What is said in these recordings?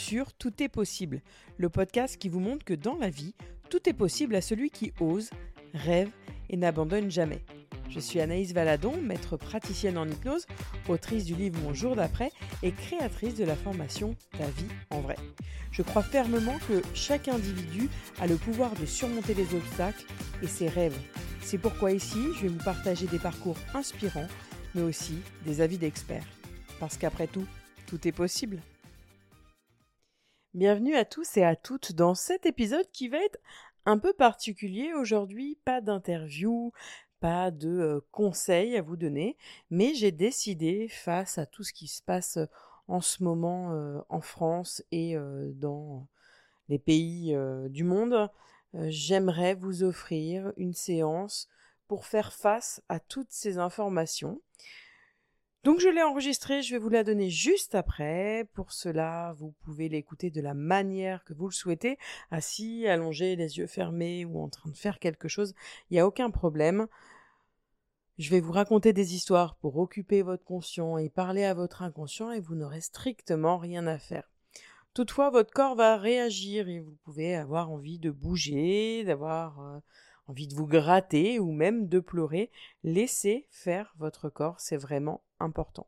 sur Tout est possible, le podcast qui vous montre que dans la vie, tout est possible à celui qui ose, rêve et n'abandonne jamais. Je suis Anaïs Valadon, maître praticienne en hypnose, autrice du livre Mon jour d'après et créatrice de la formation Ta vie en vrai. Je crois fermement que chaque individu a le pouvoir de surmonter les obstacles et ses rêves. C'est pourquoi ici, je vais vous partager des parcours inspirants, mais aussi des avis d'experts. Parce qu'après tout, tout est possible. Bienvenue à tous et à toutes dans cet épisode qui va être un peu particulier aujourd'hui, pas d'interview, pas de euh, conseils à vous donner, mais j'ai décidé, face à tout ce qui se passe euh, en ce moment euh, en France et dans les pays du monde, j'aimerais vous offrir une séance pour faire face à toutes ces informations donc je l'ai enregistré, je vais vous la donner juste après. Pour cela, vous pouvez l'écouter de la manière que vous le souhaitez, assis, allongé, les yeux fermés ou en train de faire quelque chose, il n'y a aucun problème. Je vais vous raconter des histoires pour occuper votre conscient et parler à votre inconscient et vous n'aurez strictement rien à faire. Toutefois, votre corps va réagir et vous pouvez avoir envie de bouger, d'avoir euh, envie de vous gratter ou même de pleurer. Laissez faire votre corps, c'est vraiment important.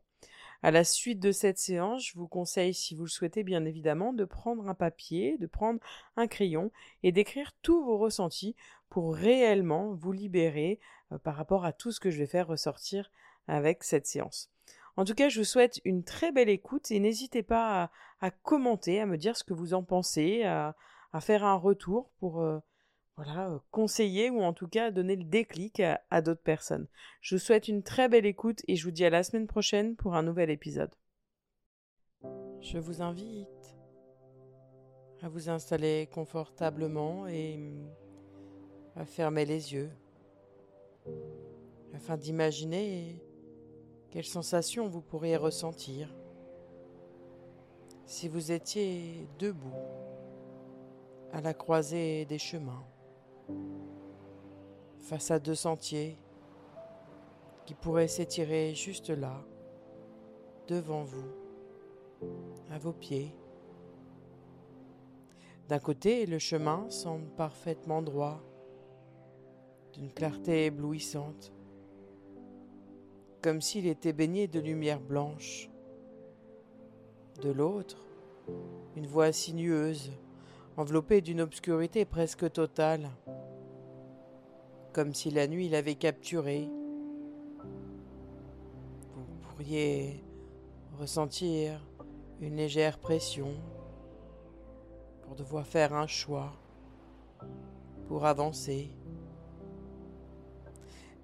À la suite de cette séance, je vous conseille, si vous le souhaitez bien évidemment, de prendre un papier, de prendre un crayon et d'écrire tous vos ressentis pour réellement vous libérer euh, par rapport à tout ce que je vais faire ressortir avec cette séance. En tout cas, je vous souhaite une très belle écoute et n'hésitez pas à, commenter, à me dire ce que vous en pensez, à, faire un retour pour euh, voilà, euh, conseiller ou en tout cas donner le déclic à, d'autres personnes. Je vous souhaite une très belle écoute et je vous dis à la semaine prochaine pour un nouvel épisode. Je vous invite à vous installer confortablement et mm, à fermer les yeux afin d'imaginer quelles sensations vous pourriez ressentir si vous étiez debout à la croisée des chemins face à deux sentiers qui pourraient s'étirer juste là, devant vous, à vos pieds. D'un côté, le chemin semble parfaitement droit, d'une clarté éblouissante, comme s'il était baigné de lumière blanche. De l'autre, une voie sinueuse, enveloppée d'une obscurité presque totale, comme si la nuit l'avait capturé. Vous pourriez ressentir une légère pression pour devoir faire un choix, pour avancer.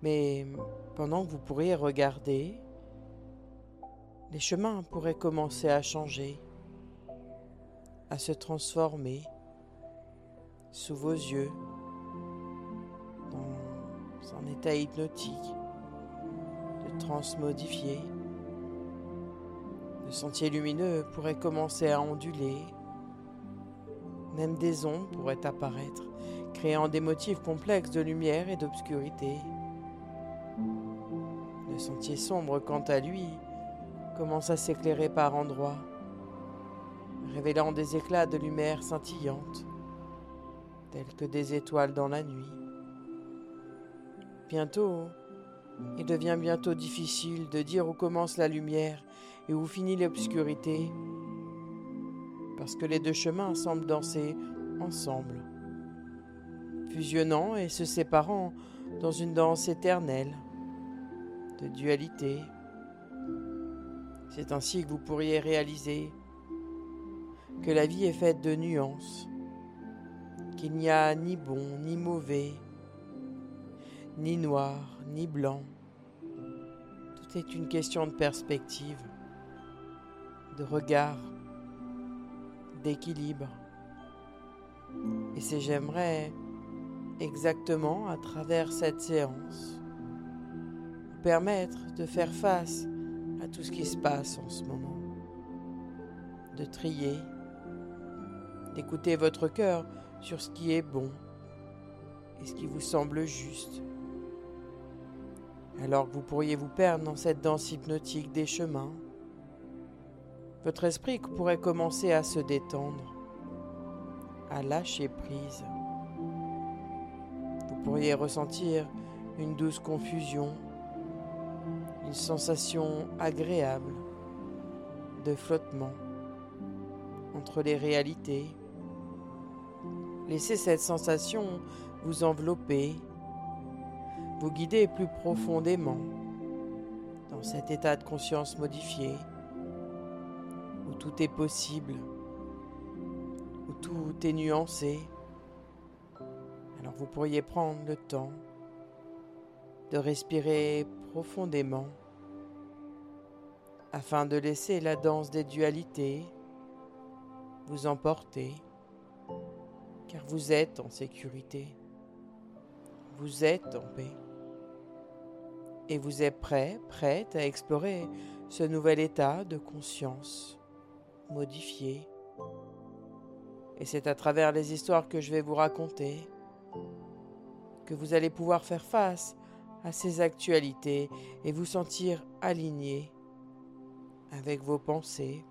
Mais pendant que vous pourriez regarder, les chemins pourraient commencer à changer, à se transformer sous vos yeux un état hypnotique, de transe modifiée. Le sentier lumineux pourrait commencer à onduler. Même des ondes pourraient apparaître, créant des motifs complexes de lumière et d'obscurité. Le sentier sombre, quant à lui, commence à s'éclairer par endroits, révélant des éclats de lumière scintillantes, tels que des étoiles dans la nuit. Bientôt, il devient bientôt difficile de dire où commence la lumière et où finit l'obscurité, parce que les deux chemins semblent danser ensemble, fusionnant et se séparant dans une danse éternelle de dualité. C'est ainsi que vous pourriez réaliser que la vie est faite de nuances, qu'il n'y a ni bon ni mauvais, ni noir, ni blanc. Tout est une question de perspective, de regard, d'équilibre. Et c'est j'aimerais exactement à travers cette séance vous permettre de faire face à tout ce qui se passe en ce moment, de trier, d'écouter votre cœur sur ce qui est bon et ce qui vous semble juste alors que vous pourriez vous perdre dans cette danse hypnotique des chemins, votre esprit pourrait commencer à se détendre, à lâcher prise. Vous pourriez ressentir une douce confusion, une sensation agréable de flottement entre les réalités. Laissez cette sensation vous envelopper, vous guider plus profondément dans cet état de conscience modifié où tout est possible, où tout est nuancé. Alors vous pourriez prendre le temps de respirer profondément afin de laisser la danse des dualités vous emporter, car vous êtes en sécurité, vous êtes en paix, et vous êtes prêt, prête à explorer ce nouvel état de conscience modifié. Et c'est à travers les histoires que je vais vous raconter que vous allez pouvoir faire face à ces actualités et vous sentir aligné avec vos pensées.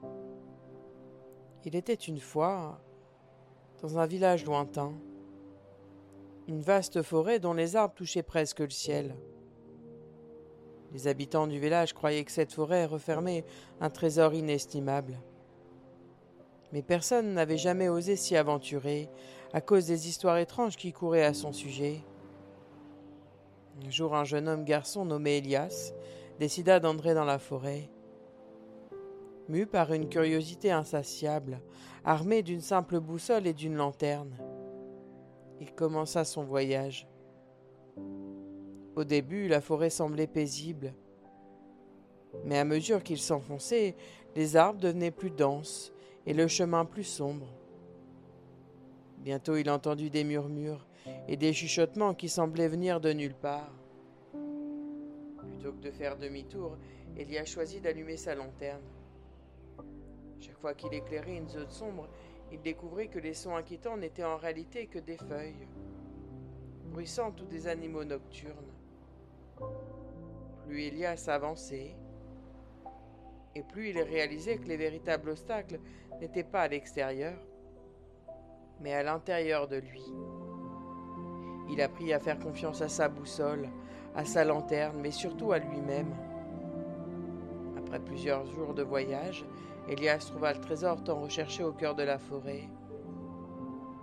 Il était une fois, dans un village lointain, une vaste forêt dont les arbres touchaient presque le ciel. Les habitants du village croyaient que cette forêt refermait un trésor inestimable. Mais personne n'avait jamais osé s'y aventurer à cause des histoires étranges qui couraient à son sujet. Un jour, un jeune homme garçon nommé Elias décida d'entrer dans la forêt. Mu par une curiosité insatiable, armé d'une simple boussole et d'une lanterne, il commença son voyage. Au début, la forêt semblait paisible, mais à mesure qu'il s'enfonçait, les arbres devenaient plus denses et le chemin plus sombre. Bientôt il entendit des murmures et des chuchotements qui semblaient venir de nulle part. Plutôt que de faire demi-tour, a choisi d'allumer sa lanterne. Chaque fois qu'il éclairait une zone sombre, il découvrit que les sons inquiétants n'étaient en réalité que des feuilles, bruissantes ou des animaux nocturnes. Plus Elias avançait, et plus il réalisait que les véritables obstacles n'étaient pas à l'extérieur, mais à l'intérieur de lui. Il apprit à faire confiance à sa boussole, à sa lanterne, mais surtout à lui-même. Après plusieurs jours de voyage, Elias trouva le trésor tant recherché au cœur de la forêt.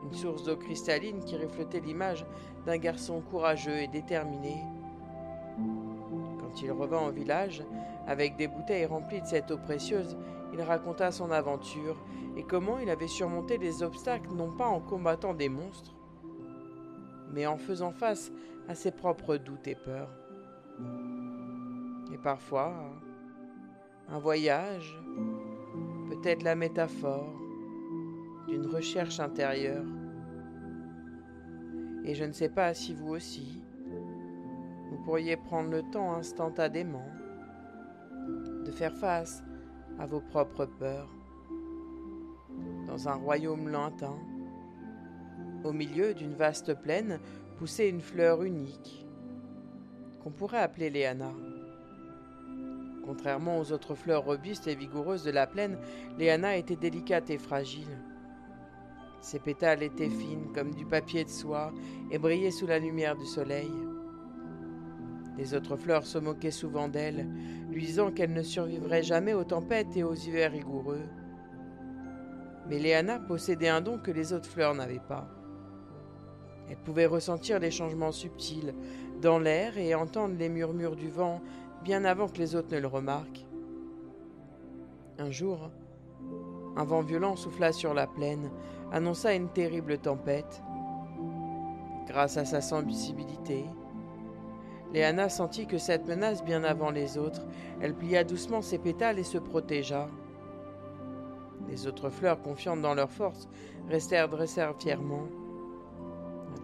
Une source d'eau cristalline qui reflétait l'image d'un garçon courageux et déterminé. Il revint au village, avec des bouteilles remplies de cette eau précieuse, il raconta son aventure et comment il avait surmonté les obstacles non pas en combattant des monstres, mais en faisant face à ses propres doutes et peurs. Et parfois, un voyage, peut-être la métaphore d'une recherche intérieure. Et je ne sais pas si vous aussi, pourriez prendre le temps instantanément de faire face à vos propres peurs dans un royaume lointain, au milieu d'une vaste plaine poussait une fleur unique, qu'on pourrait appeler Léana. Contrairement aux autres fleurs robustes et vigoureuses de la plaine, Léana était délicate et fragile. Ses pétales étaient fines comme du papier de soie et brillaient sous la lumière du soleil. Les autres fleurs se moquaient souvent d'elle, lui disant qu'elle ne survivrait jamais aux tempêtes et aux hivers rigoureux. Mais Léana possédait un don que les autres fleurs n'avaient pas. Elle pouvait ressentir les changements subtils dans l'air et entendre les murmures du vent bien avant que les autres ne le remarquent. Un jour, un vent violent souffla sur la plaine, annonça une terrible tempête. Grâce à sa sensibilité, Léana sentit que cette menace bien avant les autres, elle plia doucement ses pétales et se protégea. Les autres fleurs, confiantes dans leur force, restèrent dressées fièrement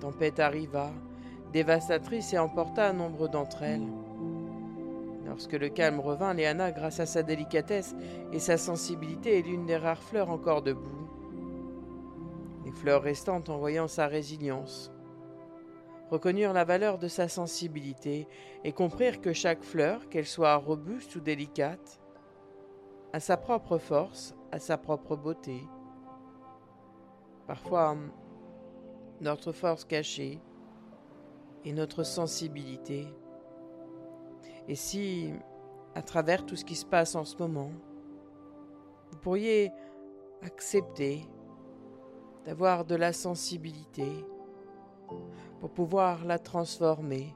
tempête arriva, dévastatrice et emporta nombre d'entre elles. Lorsque le calme revint, Léana, grâce à sa délicatesse et sa sensibilité, est l'une des rares fleurs encore debout. Les fleurs restantes, en voyant sa résilience, reconnurent la valeur de sa sensibilité et comprirent que chaque fleur, qu'elle soit robuste ou délicate, à sa propre force, à sa propre beauté. Parfois, notre force cachée et notre sensibilité. Et si, à travers tout ce qui se passe en ce moment, vous pourriez accepter d'avoir de la sensibilité pour pouvoir la transformer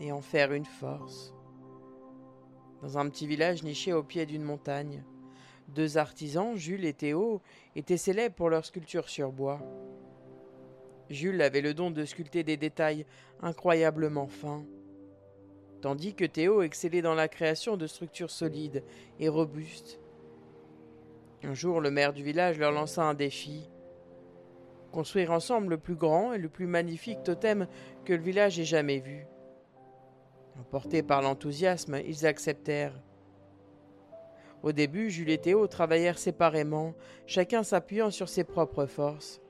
et en faire une force. Dans un petit village niché au pied d'une montagne, deux artisans, Jules et Théo, étaient célèbres pour leur sculpture sur bois. Jules avait le don de sculpter des détails incroyablement fins, tandis que Théo excellait dans la création de structures solides et robustes. Un jour, le maire du village leur lança un défi construire ensemble le plus grand et le plus magnifique totem que le village ait jamais vu. Emportés par l'enthousiasme, ils acceptèrent. Au début, Jules et Théo travaillèrent séparément, chacun s'appuyant sur ses propres forces.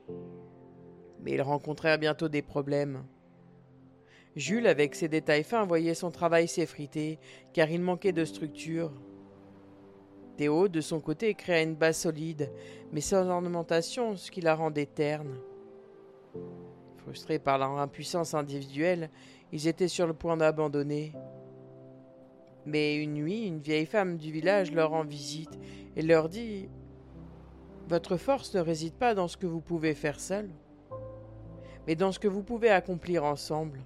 Mais ils rencontrèrent bientôt des problèmes. Jules, avec ses détails fins, voyait son travail s'effriter, car il manquait de structure. Théo, de son côté, créa une base solide, mais sans ornementation, ce qui la rendait terne. Frustrés par leur impuissance individuelle, ils étaient sur le point d'abandonner. Mais une nuit, une vieille femme du village leur rend visite et leur dit Votre force ne réside pas dans ce que vous pouvez faire seul, mais dans ce que vous pouvez accomplir ensemble.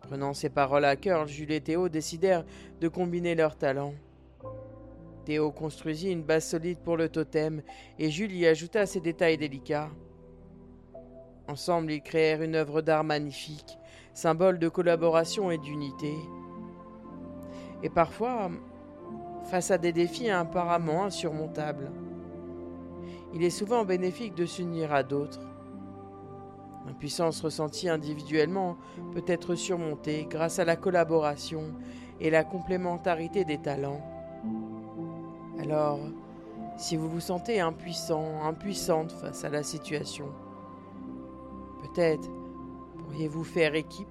Prenant ces paroles à cœur, Jules et Théo décidèrent de combiner leurs talents. Théo construisit une base solide pour le totem et Jules y ajouta ses détails délicats. Ensemble, ils créèrent une œuvre d'art magnifique, symbole de collaboration et d'unité. Et parfois, face à des défis apparemment insurmontables, il est souvent bénéfique de s'unir à d'autres. L'impuissance ressentie individuellement peut être surmontée grâce à la collaboration et la complémentarité des talents. Alors, si vous vous sentez impuissant, impuissante face à la situation, peut-être pourriez-vous faire équipe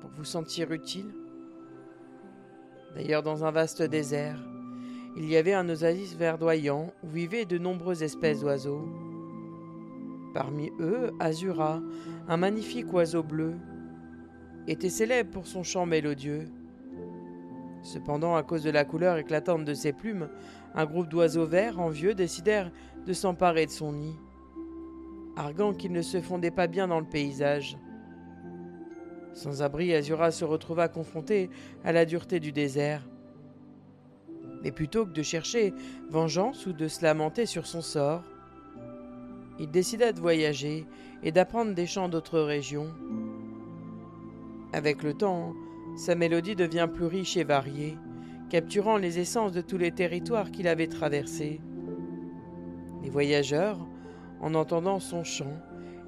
pour vous sentir utile? D'ailleurs, dans un vaste désert, il y avait un oasis verdoyant où vivaient de nombreuses espèces d'oiseaux. Parmi eux, Azura, un magnifique oiseau bleu, était célèbre pour son chant mélodieux. Cependant, à cause de la couleur éclatante de ses plumes, un groupe d'oiseaux verts envieux décidèrent de s'emparer de son nid, arguant qu'il ne se fondait pas bien dans le paysage. Sans abri, Azura se retrouva confronté à la dureté du désert. Mais plutôt que de chercher vengeance ou de se lamenter sur son sort, il décida de voyager et d'apprendre des chants d'autres régions. Avec le temps, sa mélodie devient plus riche et variée, capturant les essences de tous les territoires qu'il avait traversés. Les voyageurs, en entendant son chant,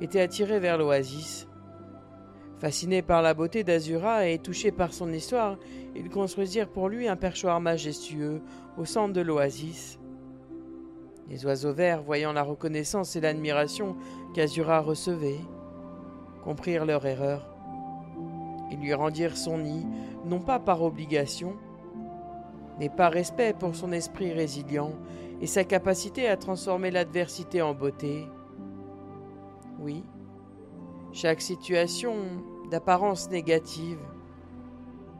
étaient attirés vers l'oasis. Fascinés par la beauté d'Azura et touchés par son histoire, ils construisirent pour lui un perchoir majestueux au centre de l'oasis. Les oiseaux verts, voyant la reconnaissance et l'admiration qu'Azura recevait, comprirent leur erreur. Ils lui rendirent son nid, non pas par obligation, mais par respect pour son esprit résilient et sa capacité à transformer l'adversité en beauté. Oui, chaque situation d'apparence négative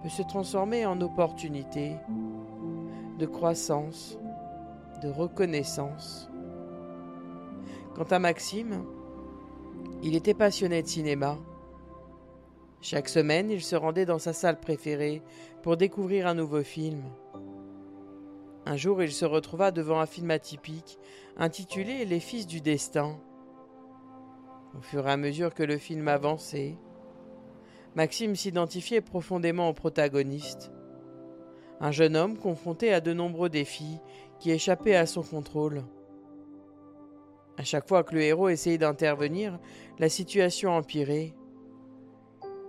peut se transformer en opportunité de croissance, de reconnaissance. Quant à Maxime, il était passionné de cinéma chaque semaine, il se rendait dans sa salle préférée pour découvrir un nouveau film. Un jour, il se retrouva devant un film atypique intitulé Les Fils du Destin. Au fur et à mesure que le film avançait, Maxime s'identifiait profondément au protagoniste. Un jeune homme confronté à de nombreux défis qui échappaient à son contrôle. À chaque fois que le héros essayait d'intervenir, la situation empirait.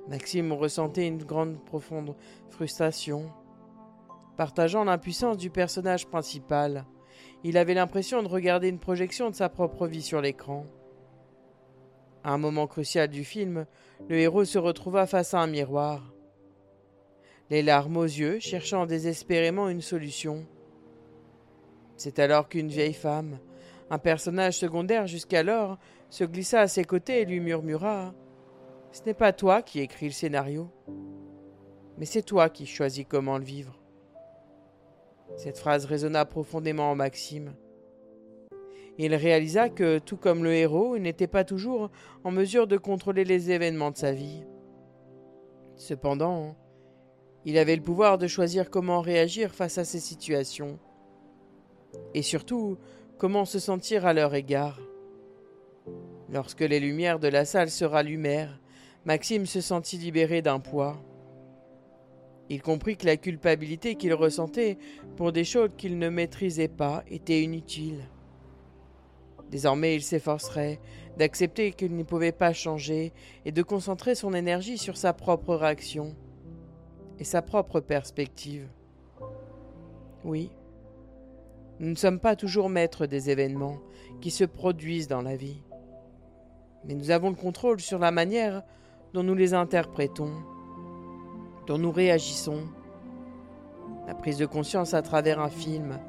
Maxime ressentait une grande profonde frustration. Partageant l'impuissance du personnage principal, il avait l'impression de regarder une projection de sa propre vie sur l'écran. À un moment crucial du film, le héros se retrouva face à un miroir. les larmes aux yeux, cherchant désespérément une solution. C'est alors qu'une vieille femme, un personnage secondaire jusqu'alors, se glissa à ses côtés et lui murmura Ce n'est pas toi qui écris le scénario, mais c'est toi qui choisis comment le vivre. Cette phrase résonna profondément en Maxime. Il réalisa que, tout comme le héros, il n'était pas toujours en mesure de contrôler les événements de sa vie. Cependant, il avait le pouvoir de choisir comment réagir face à ces situations, et surtout comment se sentir à leur égard. Lorsque les lumières de la salle se rallumèrent, Maxime se sentit libéré d'un poids. Il comprit que la culpabilité qu'il ressentait pour des choses qu'il ne maîtrisait pas était inutile. Désormais, il s'efforcerait d'accepter qu'il ne pouvait pas changer et de concentrer son énergie sur sa propre réaction et sa propre perspective. Oui, nous ne sommes pas toujours maîtres des événements qui se produisent dans la vie, mais nous avons le contrôle sur la manière dont nous les interprétons dont nous réagissons. La prise de conscience à travers un film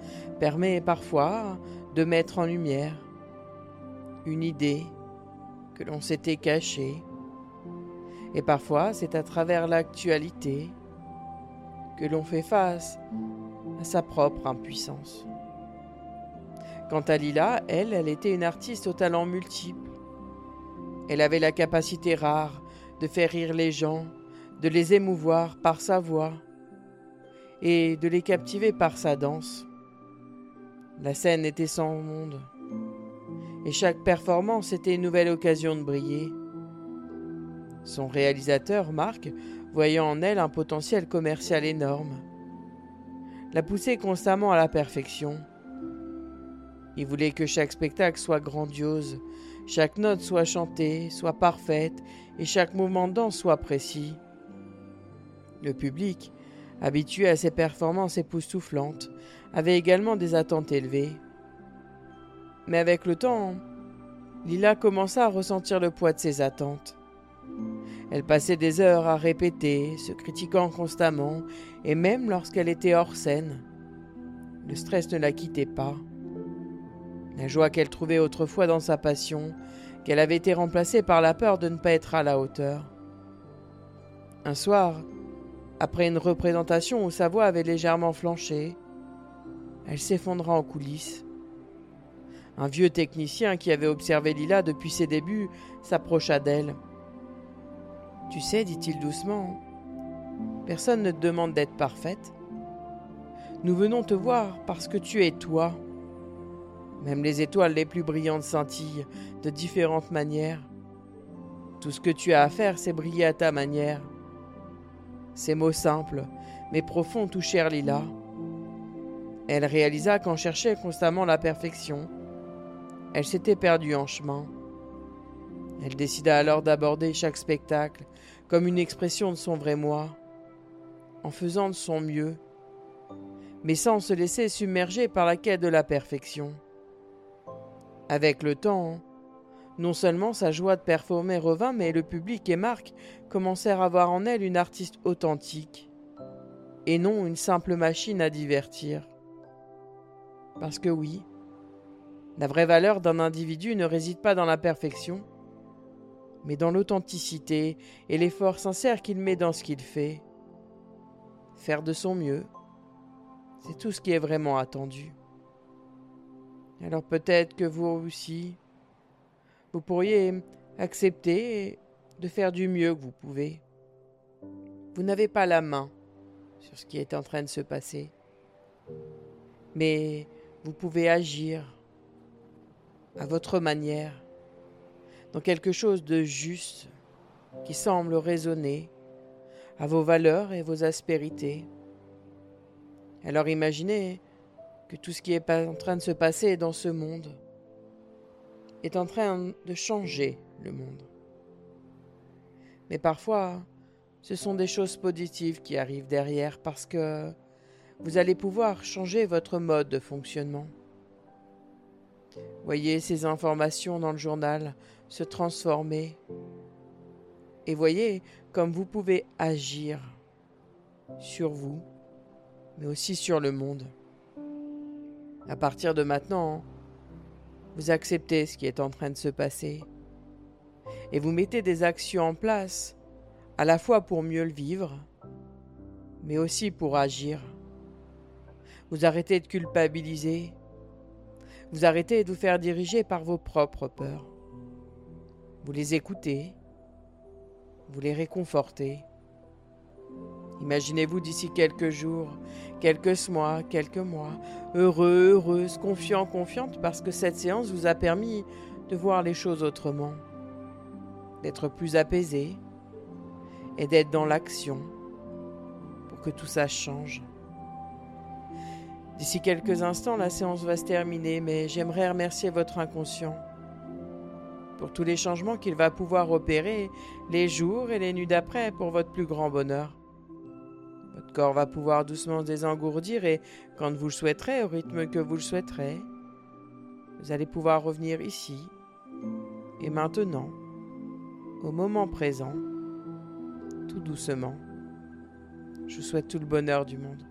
permet parfois de mettre en lumière une idée que l'on s'était cachée. Et parfois, c'est à travers l'actualité que l'on fait face à sa propre impuissance. Quant à Lila, elle, elle était une artiste au talent multiple. Elle avait la capacité rare de faire rire les gens de les émouvoir par sa voix et de les captiver par sa danse. La scène était sans monde, et chaque performance était une nouvelle occasion de briller. Son réalisateur, Marc, voyant en elle un potentiel commercial énorme, la poussait constamment à la perfection. Il voulait que chaque spectacle soit grandiose, chaque note soit chantée, soit parfaite, et chaque mouvement de danse soit précis. Le public, habitué à ses performances époustouflantes, avait également des attentes élevées. Mais avec le temps, Lila commença à ressentir le poids de ses attentes. Elle passait des heures à répéter, se critiquant constamment, et même lorsqu'elle était hors scène. Le stress ne la quittait pas. La joie qu'elle trouvait autrefois dans sa passion, qu'elle avait été remplacée par la peur de ne pas être à la hauteur. Un soir, après une représentation où sa voix avait légèrement flanché, elle s'effondra en coulisses. Un vieux technicien qui avait observé Lila depuis ses débuts s'approcha d'elle. Tu sais, dit-il doucement, personne ne te demande d'être parfaite. Nous venons te voir parce que tu es toi. Même les étoiles les plus brillantes scintillent de différentes manières. Tout ce que tu as à faire, c'est briller à ta manière. Ces mots simples, mais profonds touchèrent Lila. Elle réalisa qu'en cherchait constamment la perfection, elle s'était perdue en chemin. Elle décida alors d'aborder chaque spectacle comme une expression de son vrai moi, en faisant de son mieux, mais sans se laisser submerger par la quête de la perfection. Avec le temps, non seulement sa joie de performer revint, mais le public et Marc commencèrent à voir en elle une artiste authentique, et non une simple machine à divertir. Parce que oui, la vraie valeur d'un individu ne réside pas dans la perfection, mais dans l'authenticité et l'effort sincère qu'il met dans ce qu'il fait. Faire de son mieux, c'est tout ce qui est vraiment attendu. Alors peut-être que vous aussi, vous pourriez accepter de faire du mieux que vous pouvez. Vous n'avez pas la main sur ce qui est en train de se passer, mais vous pouvez agir à votre manière, dans quelque chose de juste qui semble résonner à vos valeurs et vos aspérités. Alors imaginez tout ce qui est en train de se passer dans ce monde est en train de changer le monde. Mais parfois, ce sont des choses positives qui arrivent derrière parce que vous allez pouvoir changer votre mode de fonctionnement. Voyez ces informations dans le journal se transformer et voyez comme vous pouvez agir sur vous, mais aussi sur le monde. À partir de maintenant, vous acceptez ce qui est en train de se passer et vous mettez des actions en place, à la fois pour mieux le vivre, mais aussi pour agir. Vous arrêtez de culpabiliser, vous arrêtez de vous faire diriger par vos propres peurs. Vous les écoutez, vous les réconfortez. Imaginez-vous d'ici quelques jours, quelques mois, quelques mois, heureux, heureuse, confiant, confiante, parce que cette séance vous a permis de voir les choses autrement, d'être plus apaisé et d'être dans l'action pour que tout ça change. D'ici quelques instants, la séance va se terminer, mais j'aimerais remercier votre inconscient pour tous les changements qu'il va pouvoir opérer les jours et les nuits d'après pour votre plus grand bonheur. Corps va pouvoir doucement se désengourdir et, quand vous le souhaiterez, au rythme que vous le souhaiterez, vous allez pouvoir revenir ici et maintenant, au moment présent, tout doucement. Je vous souhaite tout le bonheur du monde.